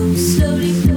slowly